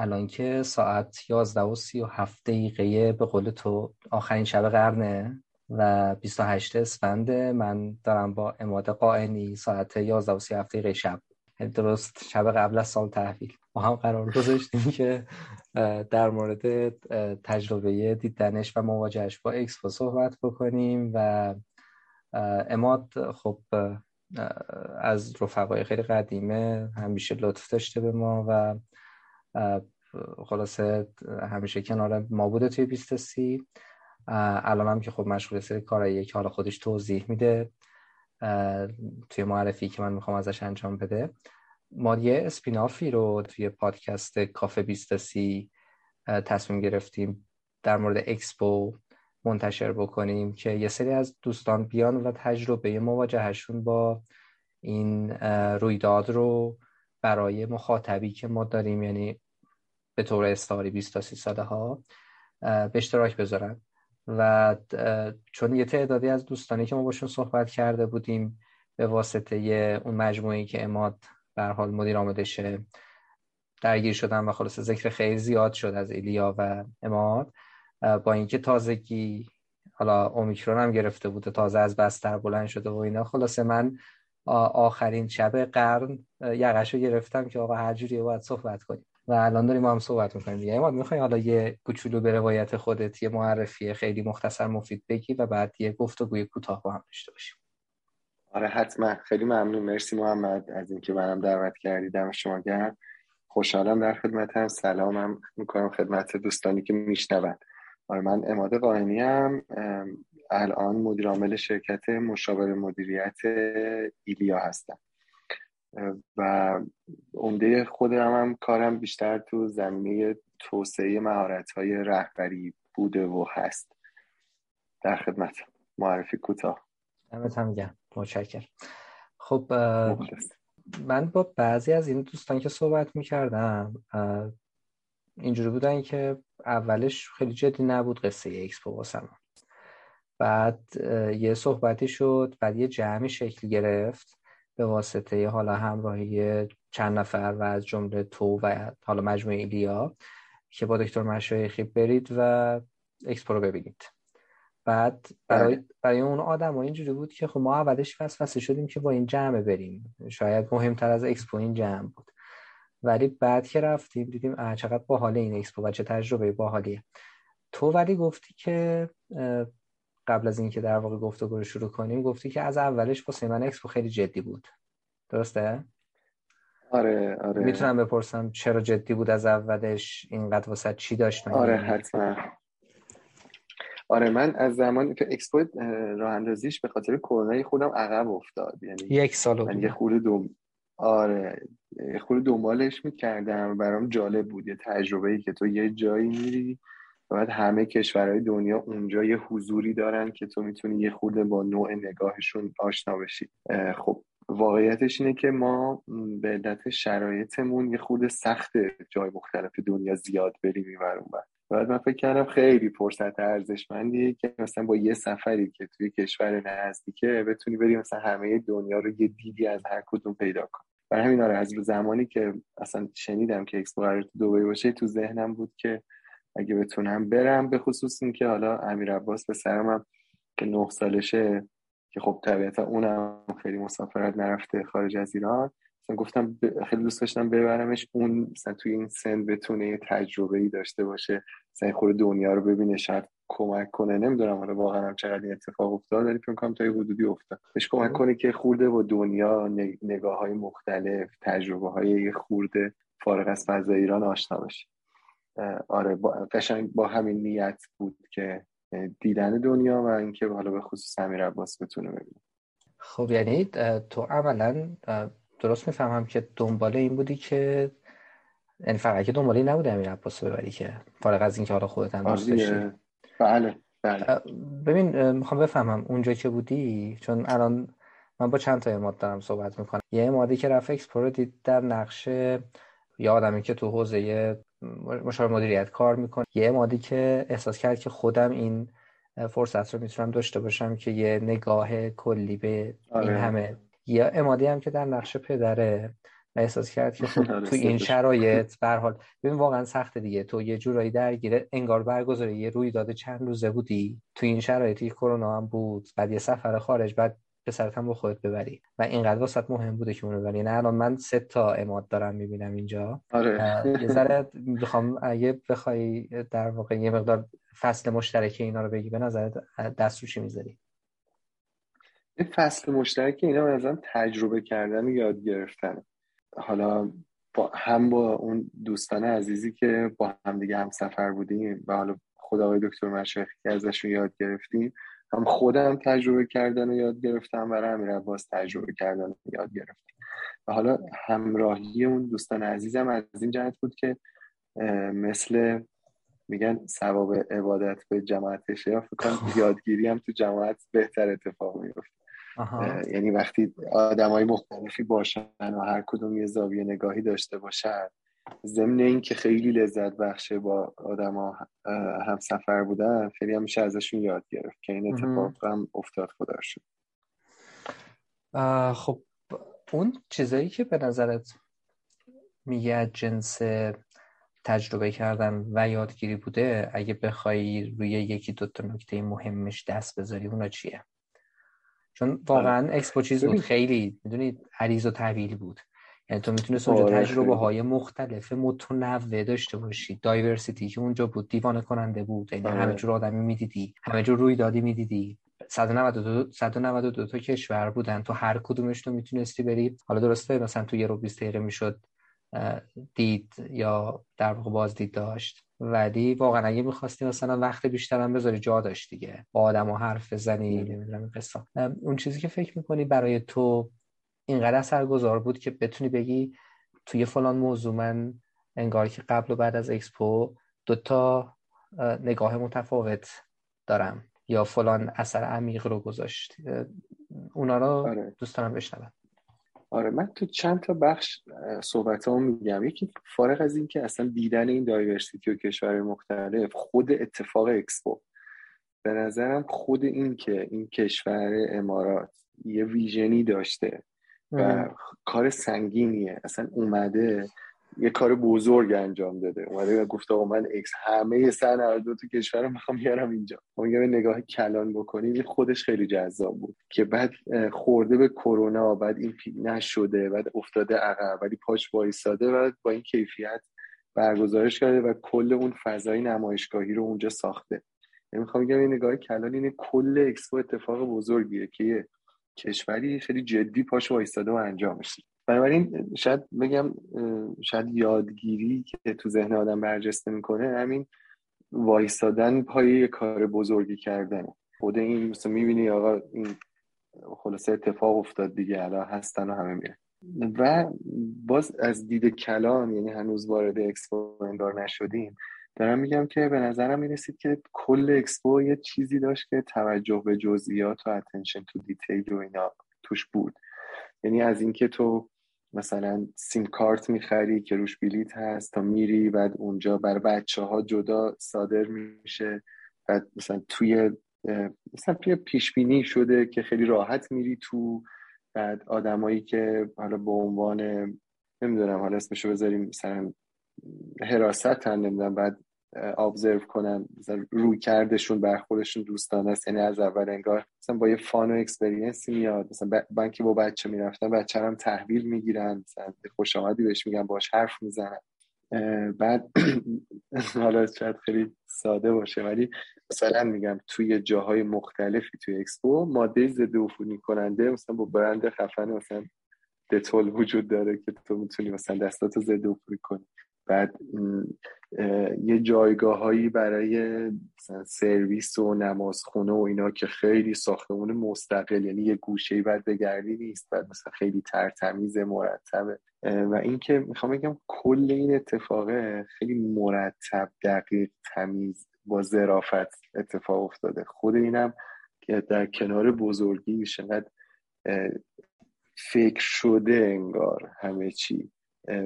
الان که ساعت 11 و 37 دقیقه به قول تو آخرین شب قرنه و 28 اسفند من دارم با اماد قائنی ساعت 11 و 37 دقیقه شب. درست شب قبل از سال تحویل. ما هم قرار گذاشتیم که در مورد تجربه دیدنش و مواجهش با اکسپو صحبت بکنیم و اماد خب از رفقای خیلی قدیمه همیشه لطف داشته به ما و خلاصه همیشه کنار ما بوده توی بیست سی. الان هم که خب مشغول سری کارایی که حالا خودش توضیح میده. توی معرفی که من می‌خوام ازش انجام بده. ما یه اسپینافی رو توی پادکست کافه بیست سی تصمیم گرفتیم در مورد اکسپو منتشر بکنیم که یه سری از دوستان بیان و تجربه مواجهشون با این رویداد رو برای مخاطبی که ما داریم. یعنی به طور استاری 20 تا 30 ساله ها به اشتراک بذارن. و چون یه تعدادی از دوستانی که ما باشون صحبت کرده بودیم به واسطه اون مجموعی که اماد به حال مدیر آمدشه درگیر شدن و خلاص ذکر خیلی زیاد شد از ایلیا و اماد با اینکه تازگی حالا اومیکرون هم گرفته بوده تازه از بستر بلند شده و اینا خلاصه من آخرین شب قرن یقش رو گرفتم که آقا هر جوری باید صحبت کنیم. و الان داریم ما هم صحبت می‌کنیم دیگه. ما می‌خوای حالا یه کوچولو به روایت خودت یه معرفی خیلی مختصر مفید بگی و بعد یه گفتگوی کوتاه با هم داشته باشیم. آره حتما. خیلی ممنون. مرسی محمد از اینکه منم دعوت کردی. دم شما گرم. خوشحالم در خدمتم. سلامم می‌کنم خدمت دوستانی که میشنون. آره من اماده قائنی هم الان مدیر عامل شرکت مشاور مدیریت ایلیا هستم. و عمده خودم هم کارم بیشتر تو زمینه توسعه مهارت های رهبری بوده و هست. در خدمت. معرفی کوتاه. دمت هم گرم. متشکرم. خب من با بعضی از این دوستان که صحبت می‌کردم اینجوری بودن که اولش خیلی جدی نبود قصه اکسپو واسم بعد یه صحبتی شد بعد یه جمعی شکل گرفت. به واسطه حالا همراهی چند نفر و از جمله تو و حالا مجموعه ایلیا که با دکتر مشایخی برید و اکسپو رو ببینید. بعد برای, بله. برای اون آدم ها اینجوری بود که خب ما اولش وسوسه شدیم که با این جمع بریم. شاید مهمتر از اکسپو این جمع بود. ولی بعد که رفتیم دیدیم چقدر باحال این اکسپو و چه تجربه باحالیه. تو ولی گفتی که قبل از اینکه در واقع گفتگو رو شروع کنیم گفتی که از اولش واسه من اکسپو خیلی جدی بود. درسته؟ آره آره. می‌تونم بپرسم چرا جدی بود از اولش؟ اینقدر واسه چی داشت؟ آره حتما. آره من از زمانی که اکسپو راه اندازیش به خاطر کرونا خورد عقب افتاد. یعنی یک سال من یه خورده دوم آره یه خورده دنبالش می‌کردم. برام جالب بود یه تجربه ای که تو یه جایی میری و بعد همه کشورهای دنیا اونجا یه حضوری دارن که تو می‌تونی یه خورده با نوع نگاهشون آشنا بشی. خب واقعیتش اینه که ما به علت شرایطمون یه خورده سخت جای مختلف دنیا زیاد بریم میبر اون بعد من فکر کردم خیلی فرصت ارزشمندیه که مثلا با یه سفری که توی کشور نزدیکه بتونی بری مثلا همه دنیا رو یه دیدی از هر کدوم پیدا کن. برای همین آره از زمانی که اصلا شنیدم که اکسپو قرار تو دبی باشه تو ذهنم بود که اگه بتونم برم به خصوص این که حالا امیر عباس به سرم که نه سالشه که خب طبیعتا اونم خیلی مسافرت نرفته خارج از ایران. مثلا گفتم خیلی دوست داشتم ببرمش اون مثلا توی این سن بتونه یه تجربه ای داشته باشه. مثلا خود دنیا رو ببینه شاید کمک کنه. نمی‌دونم حالا واقعا هم چقدر این اتفاق افتاد ولی فکر کنم تا یه حدودی افتاد. بهش کمک کنه که خورده با دنیا نگاه های مختلف تجربه های خورده فارغ از فضای ایران آشنا بشه آره با قشنگ با همین نیت بود که دیدن دنیا و اینکه حالا به خصوص امیر عباس بتونه ببینه. خب یعنی تو عملا درست می‌فهمم که دنبال این بودی که یعنی فقط که دنبالی نبود امیر عباس ببری که فارغ از اینکه حالا خودت هم دوست داشتی. بله بله. ببین می‌خوام بفهمم اونجا که بودی چون الان من با چند تا اماد دارم صحبت می‌کنم. یه امادی که رفت اکسپورو دید در نقشه یا آدمی که تو حوزه مشاور مدیریت کار می‌کنه. یه امادی که احساس کرد که خودم این فرصت رو می‌تونم داشته باشم که یه نگاه کلی به این آره. همه. یا امادی هم که در نقش پدره و احساس کرد که خب آره، تو این شرایط به حال ببین واقعا سخته دیگه. تو یه جورایی درگیره انگار برگزاری یه رویداد چند روزه بودی. تو این شرایطی کرونا هم بود بعد یه سفر خارج بعد پسرت هم با خودت ببری. و اینقدر واسط مهم بوده که اونو ببری. نه الان من سه تا اماد دارم می‌بینم اینجا. آره. یه ذره بخوام اگه بخوای در واقع یه مقدار فصل مشترک اینا رو بگی به نظرت دست روشی می‌ذاری؟ این فصل مشترک اینا به تجربه کردن و یاد گرفتن. حالا با هم با اون دوستان عزیزی که با هم دیگه هم سفر بودیم و حالا خدا آقای دکتر مشرقی که ازشون یاد گرفتیم هم خودم تجربه کردن و یاد گرفتم برای امیر عباس تجربه کردن و یاد گرفتم. و حالا همراهی اون دوستان عزیزم از این جهت بود که مثل میگن ثواب عبادت به جماعت شیعه فکر کنم یادگیری هم تو جماعت بهتر اتفاق میفته یعنی وقتی های مختلفی باشن و هر کدوم یه زاویه نگاهی داشته باشن ضمن این که خیلی لذت بخشه با آدما هم سفر بودن خیلی هم میشه ازشون یاد گرفت که این اتفاق هم افتاد خدا شد خب اون چیزایی که به نظرت میگه جنس تجربه کردن و یادگیری بوده اگه بخوای روی یکی دوتا نکته مهمش دست بذاری اونا چیه؟ چون واقعا. اکسپو چیز بود خیلی می‌دونید عریض و طویل بود. یعنی تو می‌تونست اونجا آره، تجربه های مختلف متنوع داشته باشی. دایورسیتی که اونجا بود دیوانه کننده بود. یعنی همه آره. جور آدمی می‌دیدی همه جور رویدادی می‌دیدی. 192 192 تا کشور بودن. تو هر کدومش تو می‌تونستی بری. حالا درسته مثلا تو یه رو 20 دقیقه می‌شد دید یا در واقع بازدید داشت. ولی واقعا اگه می‌خواستی مثلا وقت بیشتر هم بذاری جا داشت دیگه. با آدم و حرف بزنی نمی‌دونم قصه. اون چیزی که فکر می‌کنی برای تو اینقدر اثرگذار بود که بتونی بگی توی فلان موضوع من انگار که قبل و بعد از اکسپو دوتا نگاه متفاوت دارم یا فلان اثر عمیق رو گذاشت. اونا رو آره. دوست دارم بشنوم. آره من تو چند تا بخش صحبت ها میگم. یکی فارغ از اینکه اصلا دیدن این دایورسیتی و کشور مختلف خود اتفاق اکسپو. به نظرم خود این که این کشور امارات یه ویژنی داشته و کار سنگینیه. اصلا اومده یه کار بزرگ انجام داده. اومده و گفته آقا من اکس همه سن دو تو کشور می‌خوام بیارم اینجا. یه نگاه کلان بکنیم خودش خیلی جذاب بود که بعد خورده به کرونا بعد این نشده بعد افتاده عقب ولی پاش وایساده و با این کیفیت برگزارش کرده و کل اون فضای نمایشگاهی رو اونجا ساخته. یعنی می‌خوام بگم این نگاه کلان اینه کل اکسپو اتفاق بزرگیه که یه کشوری خیلی جدی پاش وایستاده و انجامش بنابراین شاید بگم شاید یادگیری که تو ذهن آدم برجسته می‌کنه همین وایستادن پای کار بزرگی کردن خود این مثلا می‌بینی آقا این خلاصه اتفاق افتاد دیگه الان هستن و همه میره و باز از دید کلان یعنی هنوز وارد اکسپو اندار نشدیم دارم میگم که به نظرم می‌رسید که کل اکسپو یه چیزی داشت که توجه به جزئیات و attention to detail و اینا توش بود. یعنی از اینکه تو مثلا سیم کارت می‌خری که روش بلیت هست تا میری بعد اونجا بر بچه ها جدا صادر میشه. بعد مثلا توی مثلا توی پیش بینی شده که خیلی راحت میری تو. بعد آدمایی که حالا به عنوان نمی‌دونم حالا اسمشو بذاریم مثلا حراست هم نمی‌دونم بعد ابزرو کنن. مثلا روی کردشون برخوردشون دوستانه است یعنی از اول انگار مثلا با یه فان و اکسپریانسی میاد. مثلا بانکی با بچه می‌رفتن بچه هم تحویل می‌گیرن. مثلا خوش آمدی بهش میگن باش حرف می‌زنن. بعد حالا شاید خیلی ساده باشه ولی مثلا میگم توی جاهای مختلفی توی اکسپو ماده ضد عفونی کننده مثلا با برند خفن مثلا دتول وجود داره که تو می‌تونی مثلا دستاتو ضد عفونی کنی. بعد یه جایگاه هایی برای سرویس و نمازخونه و اینا که خیلی ساختمون مستقل یعنی یه گوشه بعد بگردی نیست بعد مثلا خیلی ترتمیز مرتبه. و اینکه می‌خوام بگم کل این اتفاقه خیلی مرتب دقیق تمیز با ظرافت اتفاق افتاده. خود اینم که در کنار بزرگی چقدر فکر شده انگار همه چی.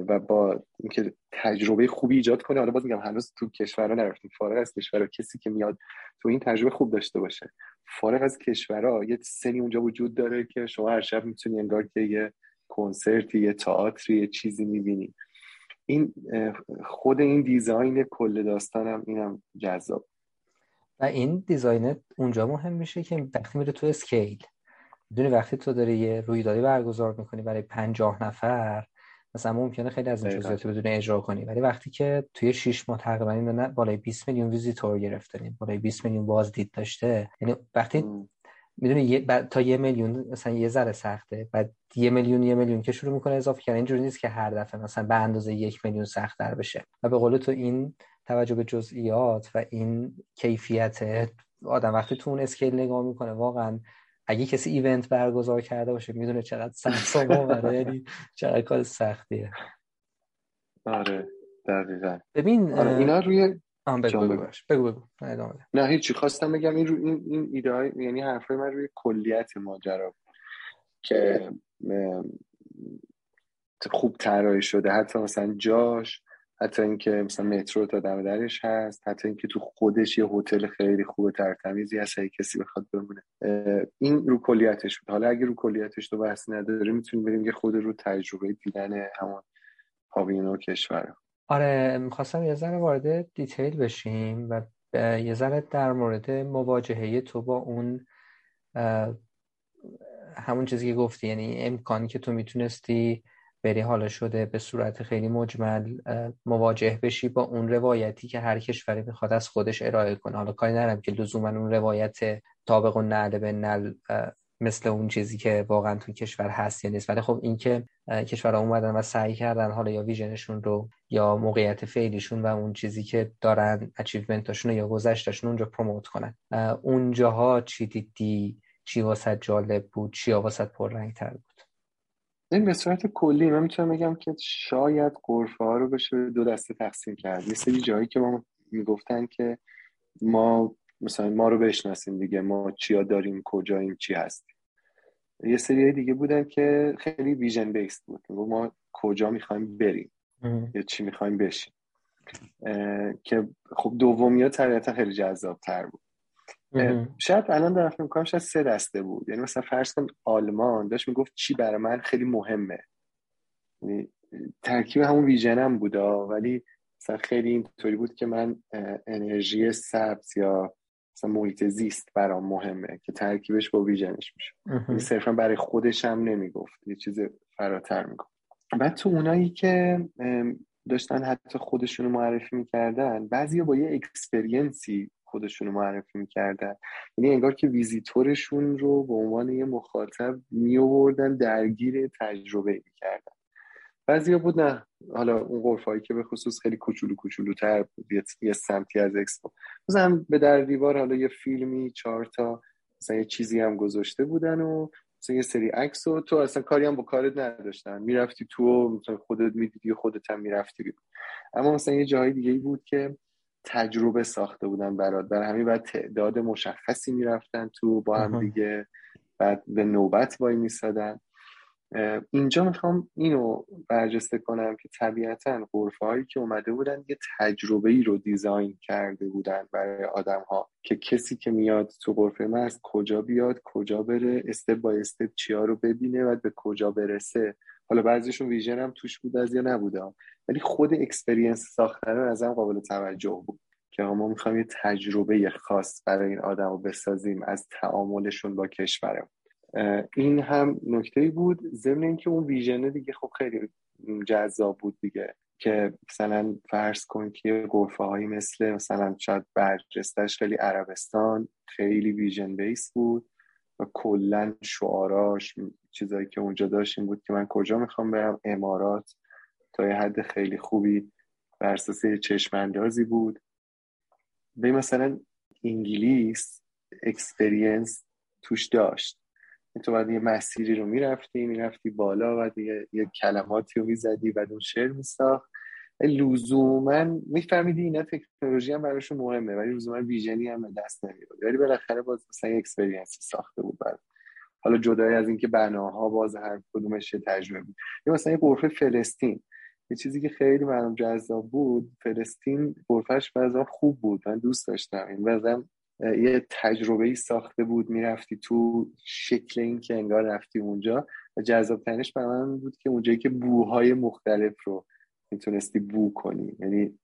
و با اینکه تجربه خوبی ایجاد کنه حالا باز میگم هنوز تو کشورها نرفتیم. فارغ از کشورها کسی که میاد تو این تجربه خوب داشته باشه. فارغ از کشورها یه سنی اونجا وجود داره که شما هر شب می‌تونی انگار که یه کنسرتی یه تئاتری یه چیزی می‌بینی. این خود این دیزاین کل داستانم اینم جذاب. و این design اونجا مهم میشه که وقتی میره تو scale. می‌دونی وقتی تو داری یه رویدادی برگزار می‌کنی برای پنجاه نفر مثلا ممکنه خیلی از این جزئیات بتونی اجرا کنی. ولی وقتی که توی 6 ماه تقریبا این بالای 20 میلیون ویزیتور گرفته بالای 20 میلیون بازدید داشته. یعنی وقتی می‌دونی تا یه میلیون مثلا یه ذره سخته. بعد یه میلیون یه میلیون که شروع می‌کنه اضافه کردن. اینجوری نیست که هر دفعه مثلا به اندازه یک میلیون سخت‌تر بشه. و به قول تو این توجه به جزئیات و این کیفیت آدم وقتی تو اون اسکیل نگاه می‌کنه واقعا اگه کسی ایونت برگزار کرده باشه می‌دونه چقدر سخت و یعنی چقدر کار سختیه. آره دقیقا. ببین آره اینا روی بگو بگو بگو, بگو. نه هیچی. خواستم بگم این رو این, این ایده های یعنی حرفای من روی کلیت ماجرا که خوب طراحی شده. حتی مثلا جاش حتی اینکه مثلا مترو تا دم درش هست حتی اینکه تو خودش یه هتل خیلی خوب ترتمیزی هست اگه کسی بخواد بمونه. این رو کلیتش بود. حالا اگه رو کلیتش تو بحث نداره می‌تونیم بریم یه خود رو تجربه دیدن همون پاویون کشور. آره می‌خواستم یه ذره وارد دیتیل بشیم و یه ذره در مورد مواجهه تو با اون همون چیزی که گفتی یعنی امکانی که تو می‌تونستی بری حالا شده به صورت خیلی مجمل مواجه بشی با اون روایتی که هر کشوری می‌خواد از خودش ارائه کنه. حالا کاری نرم که لزوما اون روایت طابق و نعل به نل مثل اون چیزی که واقعا توی کشور هست یا نیست. ولی خب این که کشورها اومدن و سعی کردن حالا یا ویژنشون رو یا موقعیت فعلیشون و اون چیزی که دارن اچیومنتاشون یا گذشتشون اونجا پروموت کنن. اونجاها چی دیدی؟ چی واسط جالب بود؟ چی واسط پررنگتر بود؟ این به صورت کلی من می‌تونم بگم که شاید قرفه ها رو بشه دو دسته تقسیم کرد. یه سری جایی که ما می‌گفتن که ما مثلا ما رو بشناسیم دیگه ما چیا داریم کجاییم چی هستیم. یه سری دیگه بودن که خیلی ویژن بیست بود. ما کجا می‌خوایم بریم؟ یا چی می‌خوایم بشیم؟ که خب دومی ها طبیعتا خیلی جذاب تر بود. شاید الان دارم فکر می‌کنم شاید سه دسته بود. یعنی مثلا فرض کن آلمان داشت می‌گفت چی برای من خیلی مهمه. یعنی ترکیب همون ویژنم بودا ولی مثلا خیلی اینطوری بود که من انرژی سبز یا مثلا محیط زیست برام مهمه که ترکیبش با ویژنش میشه. یعنی صرفا برای خودش هم نمی‌گفت. یه چیز فراتر می‌گفت. بعد تو اونایی که داشتن حتی خودشونو معرفی می‌کردن بعضی با یه experience ی خودشون رو معرفی می‌کردن. یعنی انگار که ویزیتورشون رو به عنوان یه مخاطب میوردن درگیر تجربه می‌کردن. بعضی بود نه حالا اون غرفه‌هایی که به خصوص خیلی کوچولو کوچولو تر بود یه سمتی از اکسپو. مثلا به در دیوار حالا یه فیلمی چهار تا مثلا یه چیزی هم گذاشته بودن و مثلا یه سری عکس و تو اصلا کاری هم با کارت نداشتن. می‌رفتی تو مثلا خودت می‌دیدی خودت هم می‌رفتی اما مثلا یه جایی دیگه بود که تجربه ساخته بودن برات. برای همین بعد تعداد مشخصی می‌رفتن تو با هم دیگه بعد به نوبت وای میسادن. اینجا می‌خوام اینو برجسته کنم که طبیعتا غرفه هایی که اومده بودن یه تجربه ای رو دیزاین کرده بودن برای آدم ها که کسی که میاد تو غرفه من از کجا بیاد کجا بره استپ با استپ چیا رو ببینه و به کجا برسه. حالا بعضیشون vision هم توش بود از یا نبوده. ولی خود experience ساختن هم قابل توجه بود که ما می‌خوایم یه تجربه خاص برای این آدم رو بسازیم از تعاملشون با کشورم. این هم نکته بود. ضمن اینکه اون vision ه دیگه خب خیلی جذاب بود دیگه که مثلا فرض کن که غرفه هایی مثل مثلا شاید برجستش خیلی عربستان خیلی vision base بود. و کلا شعاراش چیزایی که اونجا داشتیم بود که من کجا می‌خوام برم؟ امارات. تا یه حد خیلی خوبی بر اساس چشماندازی بود. به مثلا انگلیس experience توش داشت. تو بعد یه مسیری رو می‌رفتی می‌رفتی بالا و یه, کلماتی رو می‌زدی و اون شعر میساخت. لزوما میفهمیدی اینا تکنولوژی هم براشون مهمه ولی لزوما vision ی هم دست نمیاد. ولی بالاخره باز مثلا experience ساخته بود برای حالا جدای از اینکه بناها باز هر کدومش یه تجربه بود. یا مثلا یه غرفه فلسطین. یه چیزی که خیلی برام جذاب بود فلسطین غرفش بعضا خوب بود. من دوست داشتم. این بعضا یه تجربه ای ساخته بود. می‌رفتی تو شکل این که انگار رفتی اونجا. و جذاب ترینش برای من بود که اونجایی که بوهای مختلف رو می‌تونستی بو کنی. یعنی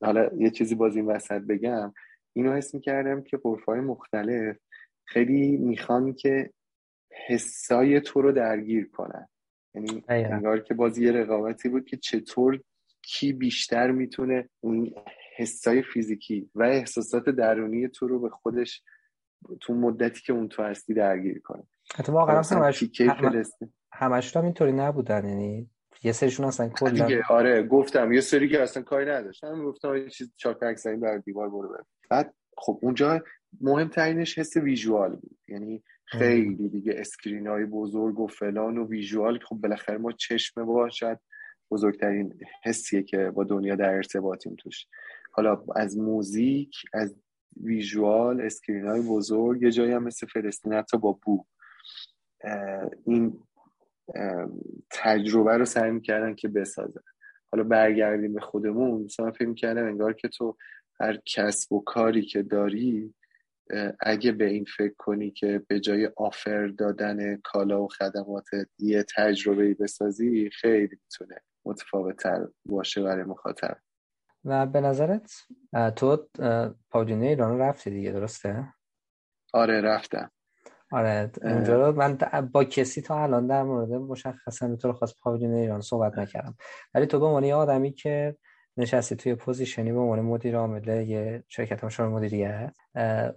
حالا یه چیزی باز این وسط بگم. اینو حس می‌کردم که های مختلف خیلی می‌خوان که حسای تو رو درگیر کنن. یعنی انگار که باز یه رقابتی بود که چطور کی بیشتر می‌تونه اون حسای فیزیکی و احساسات درونی تو رو به خودش تو مدتی که اون تو هستی درگیر کنه. حتی واقعا همش همش هم اینطوری نبودن. یعنی یه سریشون اصلا کلا آره گفتم یه سری که اصلا کاری نداشتن گفتم یه چیز چاک اکسری بر دیوار برو بر. بعد خب اونجا مهمترینش حس visual بود. یعنی خیلی دیگه screen های بزرگ و فلان و visual. خب بالاخره ما چشم باشد بزرگترین حسیه که با دنیا در ارتباطیم توش. حالا از موزیک از visual screen های بزرگ یه جایی هم مثل فلسطین حتی با بو. این تجربه رو سعی می‌کردن که بسازن. حالا برگردیم به خودمون. مثلا فکر می‌کردم انگار که تو هر کسب و کاری که داری اگه به این فکر کنی که به جای آفر دادن کالا و خدمات یه تجربه بسازی خیلی می‌تونه متفاوت تر باشه برای مخاطب. و به نظرت تو پاودینه ایران رفتی دیگه درسته؟ آره رفتم. آره اونجا رو من با کسی تا الان در مورد مشخصا تو رو خواست پاودینه ایران صحبت نکردم. ولی تو به عنوان آدمی که نشستی توی پوزیشنی به عنوان مدیر عامل یه شرکت مشاور مدیریت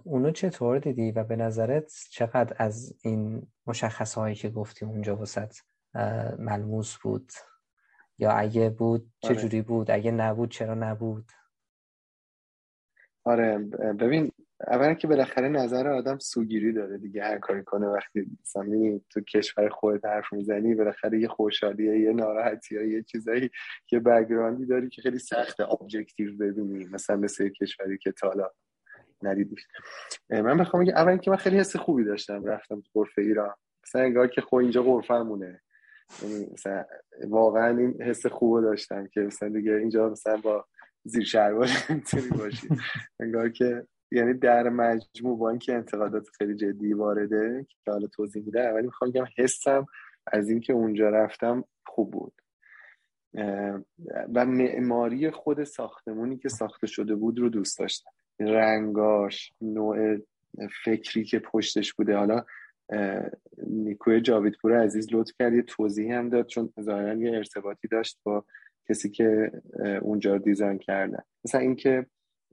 اونو چطور دیدی و به نظرت چقدر از این مشخص هایی که گفتی اونجا وسط ملموس بود؟ یا اگه بود چه آره. جوری بود؟ اگه نبود چرا نبود؟ آره ببین اولا که بالاخره نظر آدم سوگیری داره دیگه هر کاری کنه وقتی مثلا تو کشور خودت حرف می‌زنی بالاخره یه خوشحالیه یه ناراحتی یه چیزایی که بگراندی داری که خیلی سخته ابجکتیو ببینی مثلا مثل کشوری که تالا ندیدیش. من بخوام بگم اولا که من خیلی حس خوبی داشتم رفتم تو غرفه ایران. مثلا انگار که خب اینجا غرفه‌مونه. یعنی مثلا واقعا این حس خوب داشتم که مثلا دیگه اینجا مثلا با زیر می‌تونی باشی. انگار که یعنی در مجموع با اینکه انتقادات خیلی جدی وارده که حالا توضیح میده ولی می‌خوام بگم حسم از اینکه اونجا رفتم خوب بود. و معماری خود ساختمونی که ساخته شده بود رو دوست داشتم. رنگاش نوع فکری که پشتش بوده. حالا نیکوی جاویدپور عزیز لطف کرد یه توضیحی هم داد چون ظاهرا یه ارتباطی داشت با کسی که اونجا دیزاین کردن. مثلا اینکه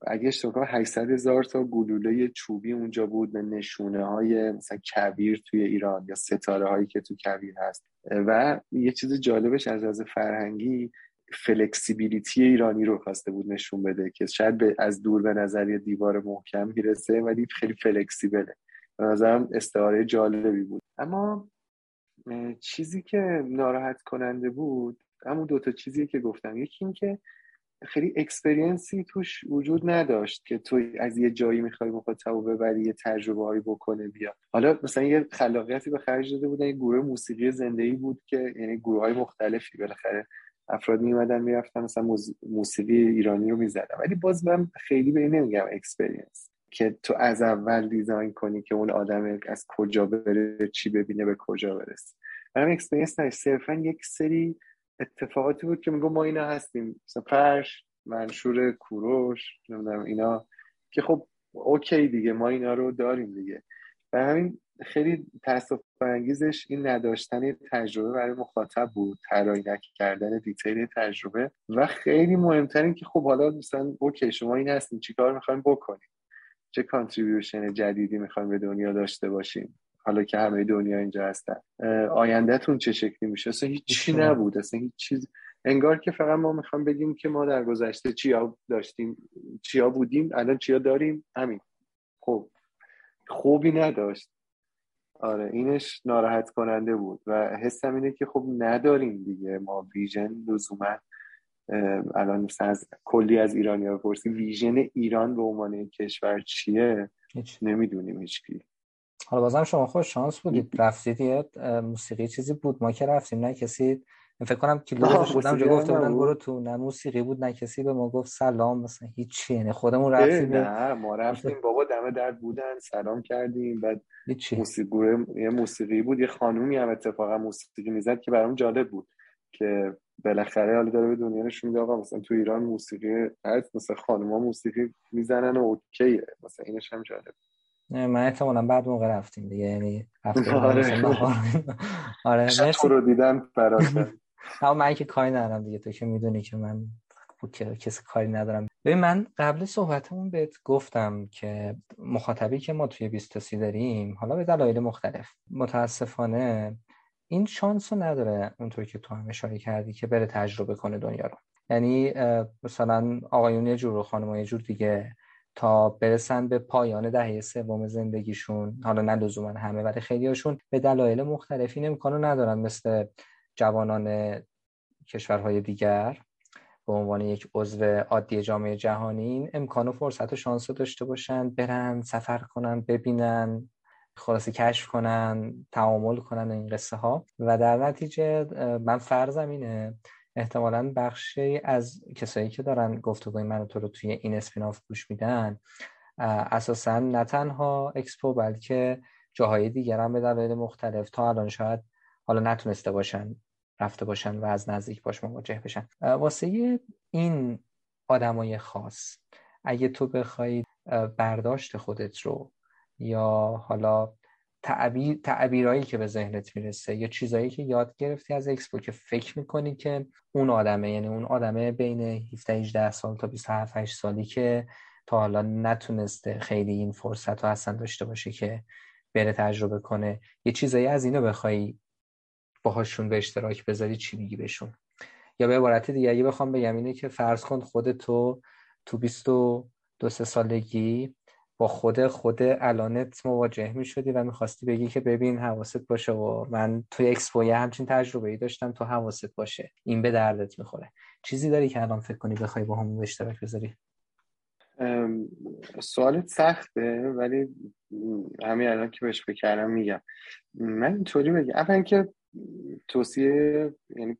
اگه اشتباه 800 هزار تا گلوله چوبی اونجا بود به نشونه های مثلا کویر توی ایران یا ستاره هایی که تو کویر هست و یه چیز جالبش از از فرهنگی flexibility ایرانی رو خواسته بود نشون بده که شاید به از دور به نظر یه دیوار محکم می‌رسه ولی خیلی flexible ه. به نظرم استعاره جالبی بود. اما چیزی که ناراحت کننده بود همون دوتا چیزی که گفتم. یکی این که خیلی experience ی توش وجود نداشت که تو از یه جایی می‌خوای مخاطب ببری یه تجربه هایی بکنه بیا. حالا مثلا یه خلاقیتی به خرج داده بودن یه گروه موسیقی زنده بود که یعنی گروه های مختلفی بالاخره افراد میمدن می‌رفتن مثلا موسیقی ایرانی رو می‌زدن. ولی باز من خیلی به این نمیگم experience که تو از اول design کنی که اون آدم از کجا بره چی ببینه به کجا برسه. من experience صرفا یک سری اتفاقاتی بود که میگم ما اینا هستیم. مثلا فرش منشور کوروش نمی‌دونم اینا که خب okay دیگه ما اینا رو داریم دیگه. و همین خیلی تاسف برانگیزش این نداشتن تجربه برای مخاطب بود طراحی نکردن detail تجربه. و خیلی مهمتر این که خب حالا مثلا okay شما این هستین چیکار می‌خوایم بکنیم؟ چه contribution جدیدی می‌خوایم به دنیا داشته باشیم؟ حالا که همه دنیا اینجا هستن. آیندهتون چه شکلی میشه؟ اصلا هیچ چی نبود. اصلا هیچ چیز. انگار که فقط ما می‌خوام بگیم که ما در گذشته چیا داشتیم چیا بودیم الان چیا داریم؟ همین. خب خوبی نداشت. آره اینش ناراحت کننده بود و حسم اینه که خب نداریم دیگه. ما vision لزوما الان مثلا از کلی از ایرانی ها پرسی ویژن ایران به عنوان کشور چیه؟ نمی‌دونیم هیچکی. حالا بازم شما خوش شانس بودید رفتید یه موسیقی چیزی بود. ما که رفتیم نه کسی. فکر کنم کلو بودم جو گفته بودن برو تو. نه موسیقی بود نه کسی به ما گفت سلام مثلا هیچ یعنی خودمون رفتیم نه ما رفتیم. بابا دم در بودن سلام کردیم. بعد موسیقی یه موسیقی بود. یه خانومی هم اتفاقا موسیقی می‌زد که برام جالب بود. که بالاخره حالا داره به دنیا نشون میده آقا مثلا تو ایران موسیقی هست مثلا خانوما موسیقی می‌زنن و اوکیه. مثلا اینش هم جالب نه من احتمالا بعد موقع رفتیم دیگه یعنی هفته آره. آره تو رو دیدم برات اما من که کاری ندارم دیگه تو که می‌دونی که من کسی کاری ندارم. ببین من قبل صحبتمون بهت گفتم که مخاطبی که ما توی 20 داریم حالا به دلایل مختلف. متاسفانه این شانس رو نداره اونطور که تو هم اشاره کردی که بره تجربه کنه دنیا رو. یعنی مثلا آقایون یه جور و خانم یه جور دیگه. تا برسن به پایان دهه سوم زندگیشون. حالا نه لزوما همه ولی خیلی هاشون به دلایل مختلفی این امکانو ندارن. مثل جوانان کشورهای دیگر به عنوان یک عضو عادی جامعه جهانی این امکان و فرصت و شانس داشته باشن برن سفر کنن ببینن خلاصه کشف کنن تعامل کنن این قصه ها و در نتیجه من فرضم اینه احتمالا بخشی از کسایی که دارن گفتگوی من تو رو توی این اسپیناف گوش میدن اساسا نه تنها اکسپو بلکه جاهای دیگر هم به دلایل مختلف تا الان شاید حالا نتونسته باشن رفته باشن و از نزدیک باش مواجه بشن. واسه این آدمای خاص اگه تو بخوای برداشت خودت رو یا حالا تعبیر تعبیرایی که به ذهنت می‌رسه یا چیزایی که یاد گرفتی از اکسپو که فکر می‌کنی که اون آدمه یعنی اون آدمه بین 17 18 سال تا 27 8 سالی که تا حالا نتونسته خیلی این فرصت رو اصلا داشته باشه که بره تجربه کنه. یه چیزایی از اینو بخوای باهاشون به اشتراک بذاری چی میگی بهشون؟ یا به عبارت دیگه بخوام بگم اینه که فرض کن خودتو تو 22 سالگی با خود خود الانت مواجه می شدی و می‌خواستی بگی که ببین حواست باشه و من توی اکسپو همچین تجربه ای داشتم تو حواست باشه. این به دردت می‌خوره. چیزی داری که الان فکر کنی بخوای با هم اشتراک بذاری؟ سوالت سخته ولی همین الان که بهش بکرم میگم. من اینطوری بگم. اول که توصیه یعنی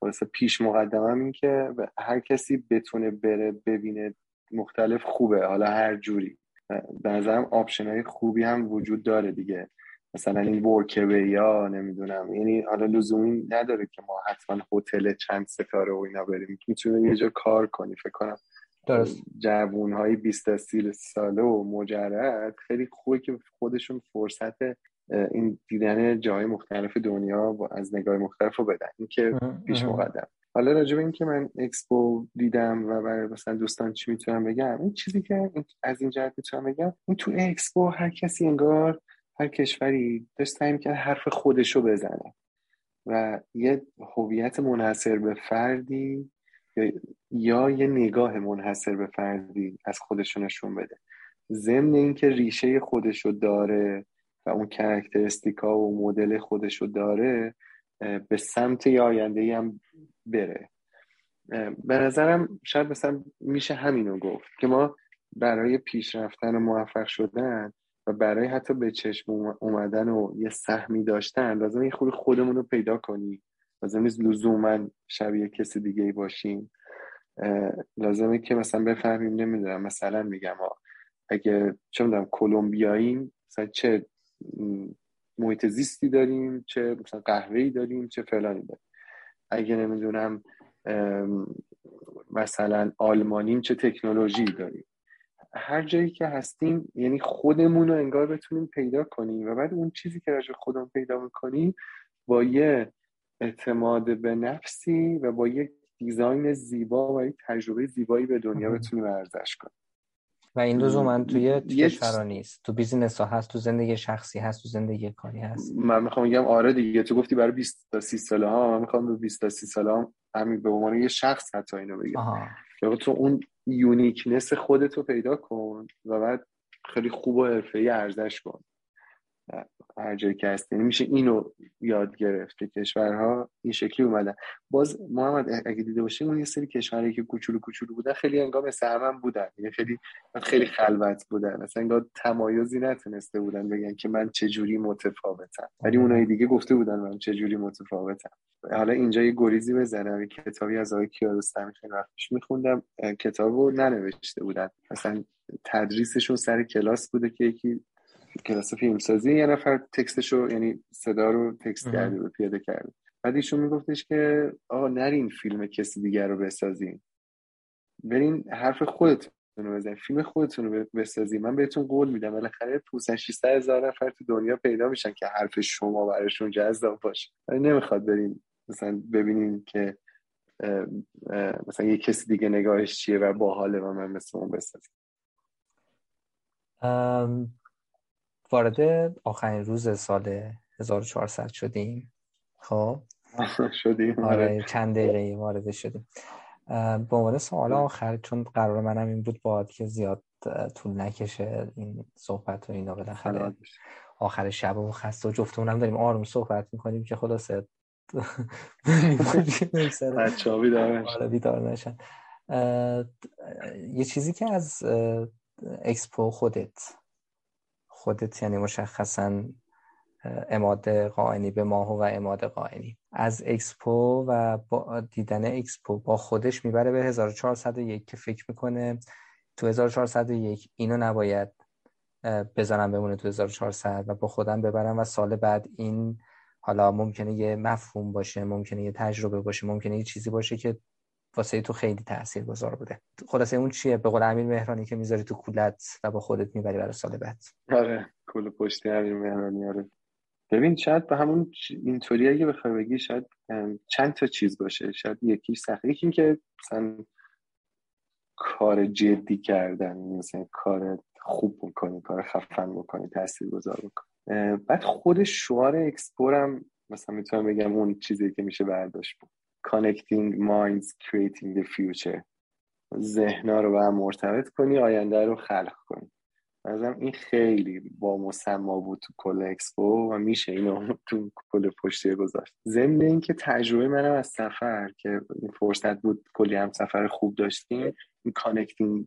خلاصه پیش مقدمم این که هر کسی بتونه بره ببینه مختلف خوبه. حالا هر جوری. به نظرم option های خوبی هم وجود داره دیگه. مثلا این workaway یا نمی‌دونم. یعنی حالا لزومی نداره که ما حتما هتل چند ستاره و اینا بریم. می‌تونه یه جا کار کنی فکر کنم. درست. جوون های 20 سی ساله و مجرد خیلی خوبه که خودشون فرصت این دیدن جای مختلف دنیا و از نگاه مختلف رو بدن. این که پیش مقدم. حالا راجع به اینکه من اکسپو دیدم و برای مثلا دوستان چی می‌تونم بگم این چیزی که از این جهت می‌تونم بگم این تو اکسپو هر کسی انگار هر کشوری داشت سعی می‌کرد حرف خودشو بزنه و یه هویت منحصر به فردی یا, یه نگاه منحصر به فردی از خودشو نشون بده. ضمن اینکه ریشه خودشو داره و اون کرکترستیکا و مدل خودشو داره به سمت یه آینده هم بره. به نظرم شاید مثلا میشه همینو گفت که ما برای پیشرفتن و موفق شدن و برای حتی به چشم اومدن و یه سهمی داشتن لازم یه خوبی خودمون رو پیدا کنیم. لازم نیست لزوما شبیه کسی دیگه ای باشیم. لازمه که مثلا بفهمیم نمی‌دونم مثلا میگم ها اگه چه می‌دونم کلمبیاییم مثلا چه محیط زیستی داریم چه مثلا قهوه‌ای داریم چه فلانی داریم. اگه نمی‌دونم مثلا آلمانیم چه تکنولوژی داریم؟ هر جایی که هستیم یعنی خودمون رو انگار بتونیم پیدا کنیم و بعد اون چیزی که راجع خودمون پیدا می‌کنیم با یه اعتماد به نفسی و با یک design زیبا و یک تجربه زیبایی به دنیا بتونیم عرضه‌ش کنیم. و این من توی کشورا نیست تو بیزینس ها هست تو زندگی شخصی هست تو زندگی کاری هست. من می‌خوام بگم آره دیگه تو گفتی برای 20 تا 30 ساله ها من می‌خوام به 20 تا 30 ساله ها همین به عنوان یه شخص حتی اینو بگم. تو اون uniqueness خودتو پیدا کن و بعد خیلی خوب و حرفه‌ای عرضه‌ش کن. هر جایی که هستی یعنی میشه اینو یاد گرفت که کشورها این شکلی اومدن. باز محمد اگه دیده باشیم اون یه سری کشورهایی که کوچولو کوچولو بودن خیلی انگار مثل هم بودن. یعنی خیلی خیلی خلوت بودن. مثلا انگار تمایزی نتونسته بودن بگن که من چه جوری متفاوتم. ولی اونایی دیگه گفته بودن من چه جوری متفاوتم. حالا اینجا یه گریزی بزنم. کتابی از آقای کیارستمی خیلی وقت میخوندم. کتابو ننوشته بودن. مثلا تدریسشون سر کلاس بوده که یکی کلاس فیلمسازی یه نفر تکستشو یعنی صدا رو تکست کرده و پیاده کرده. بعد ایشون میگفتش که آقا نرین فیلم کسی دیگر رو بسازین. برین حرف خودتون رو بزنین. فیلم خودتون رو بسازین. من بهتون قول میدم. بالاخره 500 600 هزار نفر تو دنیا پیدا میشن که حرف شما براشون جذاب باشه. ولی نمی‌خواد برین مثلا ببینین که مثلا یه کسی دیگه نگاهش چیه و باحاله و من مثل اون بسازیم وارد آخرین روز سال 1400 شدیم. خب؟ شدیم آره, آره. چند دقیقه وارد شدیم. به عنوان سوال آخر چون قرار منم این بود باید که زیاد طول نکشه این صحبت و اینا بالاخره آخر شب و خسته و جفتمونم داریم آروم صحبت می‌کنیم که خلاصه. بچه ها بیدار آره، نشن. یه چیزی که از اکسپو خودت خودت یعنی مشخصا عماد قائنی بما هو عماد قائنی. از اکسپو و با دیدن اکسپو با خودش می‌بره به 1401 که فکر می‌کنه تو 1401 اینو نباید بزنم بمونه تو 1400 و با خودم ببرم و سال بعد این حالا ممکنه یه مفهوم باشه ممکنه یه تجربه باشه ممکنه یه چیزی باشه که واسه تو خیلی تاثیر گذار بوده. خلاصه اون چیه؟ به قول امیر مهرانی که می‌ذاری تو کولت و با خودت می‌بری برای سال بعد. آره کل پشتی امیر مهرانی آره. ببین شاید به همون اینطوری اگه بخوای بگی شاید چند تا چیز باشه. شاید یکی سخت. یکی که مثلا کار جدی کردن مثلا کار خوب بکنی کار خفن بکنی تاثیر گذار بکنی بعد خود شعار اکسپورم مثلا می‌تونم بگم اون چیزی که میشه برداشت بود. Connecting minds creating the future. ذهنا رو به هم مرتبط کنی آینده رو خلق کنی. ازم این خیلی با مسما بود تو کل اکسپو و میشه اینو تو کل پشتی گذاشت. ضمن اینکه تجربه منم از سفر که این فرصت بود کلی هم سفر خوب داشتیم این connecting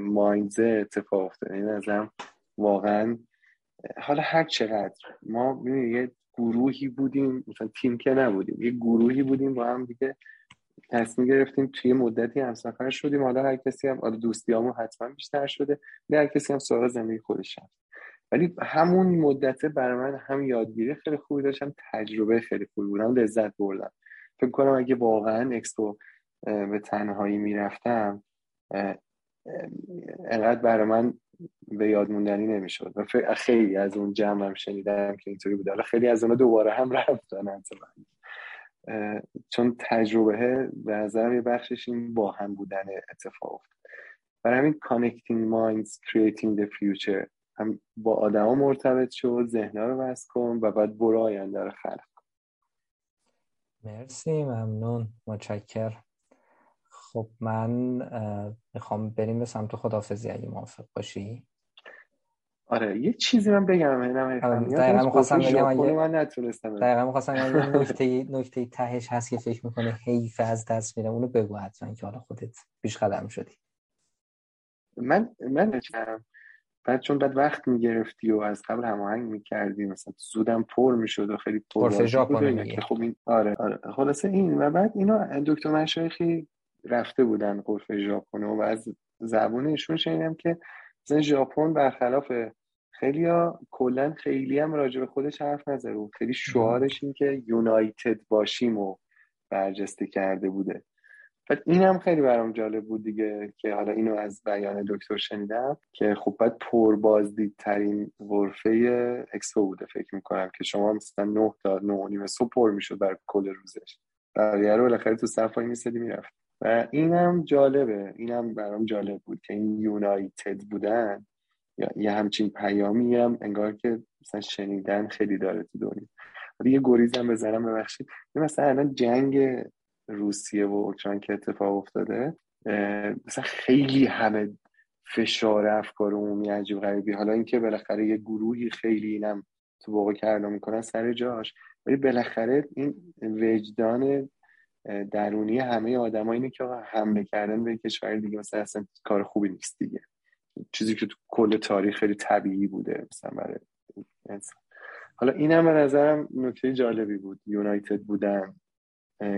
minds اتفاق افتاد. این ازم واقعا حالا هر چقدر ما یه گروهی بودیم مثلا تیم که نبودیم یه گروهی بودیم با هم دیگه تصمیم گرفتیم توی مدتی هم سفر شدیم حالا هر کسی هم حالا دوستیامون حتما بیشتر شده نه هر کسی هم سراغ زندگی خودش هم. ولی همون مدته برای من هم یادگیری خیلی خوبی داشتم تجربه خیلی خوبی بودم لذت بردم فکر کنم اگه واقعا اکسپو به تنهایی می‌رفتم انقدر برای من به یاد موندنی نمی‌شد. خیلی از اون جمع هم شنیدم که اینطوری بود حالا خیلی از اونها دوباره هم رفتن. چون تجربه به نظر یه بخشش این با هم بودن اتفاق افتاد. برای همین connecting minds creating the future. هم با آدما مرتبط شد ذهنها رو بس کن و بعد برو آینده رو خلق مرسی ممنون. متشکر خب من می‌خوام بریم به سمت خدافزی اگه موافق باشی. آره یه چیزی من بگم اینم دقیقا می‌خواستم بگم اگه من نتونستم. دقیقا می‌خواستم یه نکته نکته تهش هست که فکر می‌کنه حیف از دست میره. اونو بگو حتما که حالا خودت پیش قدم شدی. من من بعد چون بعد وقت می‌گرفتی و از قبل هماهنگ می‌کردی مثلا زودم پر می‌شد و خیلی پر خب این آره آره. خلاصه این و بعد اینا دکتر مشایخی رفته بودن قرف ژاپن و از زبون ایشون شنیدم که مثلا ژاپن برخلاف خیلی ها کلا خیلی هم راجع به خودش حرف نزده بود خیلی شعارش این که یونایتد باشیم و برجسته کرده بوده. بعد این هم خیلی برام جالب بود دیگه که حالا اینو از بیان دکتر شنیدم که خب بعد پر بازدیدترین غرفه اکسپو بوده. فکر می‌کنم که شما مثلا 9 تا 9 و نیم صبح پر می‌شد بر کل روزش. بقیه رو بالاخره تو صفایی میسدی می‌رفت و اینم جالبه اینم برام جالب بود که این یونایتد بودن یا یه همچین پیامی هم انگار که مثلا شنیدن خیلی داره تو دنیا. یه گریزم بزنم ببخشید. مثلا الان جنگ روسیه و اوکراین که اتفاق افتاده مثلا خیلی همه فشار افکار عمومی عجیب غریبی. حالا اینکه بالاخره یه گروهی خیلی اینم تو واقع کرده می‌کنن سر جاش ولی بالاخره این وجدان درونی همه آدم اینه که حمله کردن به کشور دیگه مثلا اصلا کار خوبی نیست دیگه. چیزی که تو کل تاریخ خیلی طبیعی بوده مثلا برای انسان. حالا این هم به نظرم نکته جالبی بود. یونایتد بودن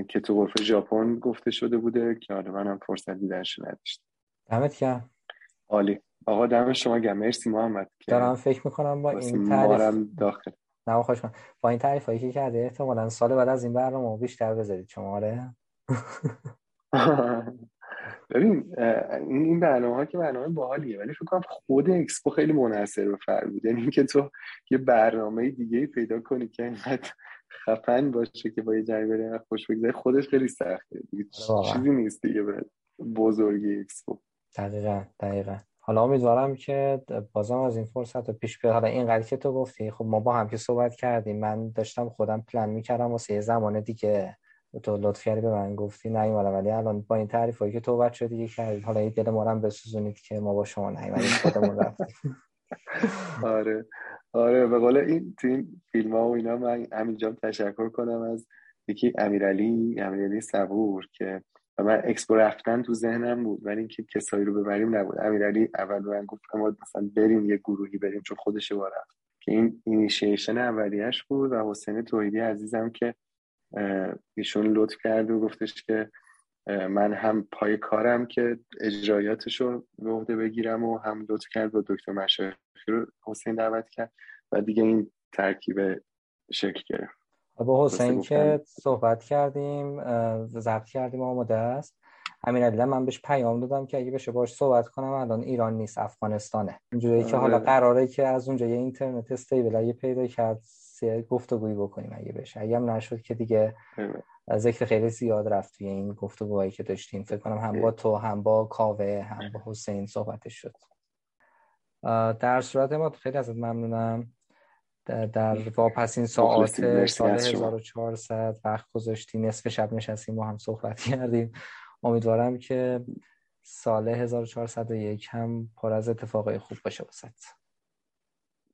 که تو غرفه ژاپن گفته شده بوده که حالا منم فرصت دیدنش نداشتم. دمت گرم. عالی. آقا دم شما گرم. مرسی محمد. دارم فکر می‌کنم با این تعریف داخل. نه خوش من. با این تعریف هایی که کرده احتمالا سال بعد از این برنامه بیشتر بذارید شما آره؟ ببین این برنامه ها که برنامه باحالیه ولی فکر کنم خود اکسپو خیلی منحصر به فرد بود. یعنی اینکه تو یه برنامه دیگه پیدا کنی که اینقدر خفن باشه که با یه بری خوش بگذاری خودش خیلی سخته. چیزی نیست دیگه بزرگی اکسپو. دقیقا دقیقا. حالا امیدوارم که بازم از این فرصت رو پیش بیاد. حالا اینقدر که تو گفتی خب ما با هم که صحبت کردیم من داشتم خودم پلن می‌کردم واسه یه زمان دیگه. تو لطف به من گفتی نیومدم ولی الان با این تعریف هایی که تو بچه دیگه کردی. حالا این دل ما هم بسوزونید که ما با شما نیومدیم خودمون رفتیم. آره. آره به قول این تو این فیلم ها و اینا من همینجا تشکر کنم از یکی امیرعلی امیرعلی صبور که و من اکسپو رفتن تو ذهنم بود ولی اینکه کسایی رو ببریم نبود. امیرعلی اول من گفت ما مثلا بریم یه گروهی بریم چون خودش رفت. که این اینیشیشن اولیش بود و حسین توحیدی عزیزم که ایشون لطف کرد و گفتش که من هم پای کارم که اجرایاتش رو به بگیرم و هم لطف کرد با دکتر مشایخی رو حسین دعوت کرد و دیگه این ترکیب شکل گرفت. با حسین که صحبت کردیم ضبط کردیم آماده است. امین من بهش پیام دادم که اگه بشه باش صحبت کنم الان ایران نیست افغانستانه. اینجوری که حالا آره. قراره که از اونجا یه اینترنت استیبل اگه پیدا کرد گفتگویی بکنیم اگه بشه. اگه هم نشد که دیگه ذکر خیلی زیاد رفت توی این گفتگوهایی که داشتیم. فکر کنم هم با تو هم با کاوه هم با حسین صحبتش شد. در صورت ما خیلی ازت ممنونم. در واپسین ساعت سال 1400 وقت گذاشتی. نصف شب نشستیم با هم صحبت کردیم. امیدوارم که سال 1401 هم پر از اتفاقای خوب باشه واسه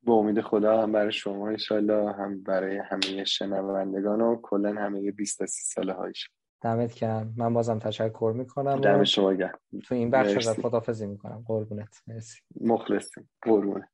با امید خدا هم برای شما انشالله هم برای همه شنوندگان و کلا همه 20 30 ساله هایش. دمت گرم. من بازم تشکر می‌کنم دم شما گرم. تو این بخش ازت خدافظی می‌کنم. قربونت. مرسی. مخلصیم. قربونت.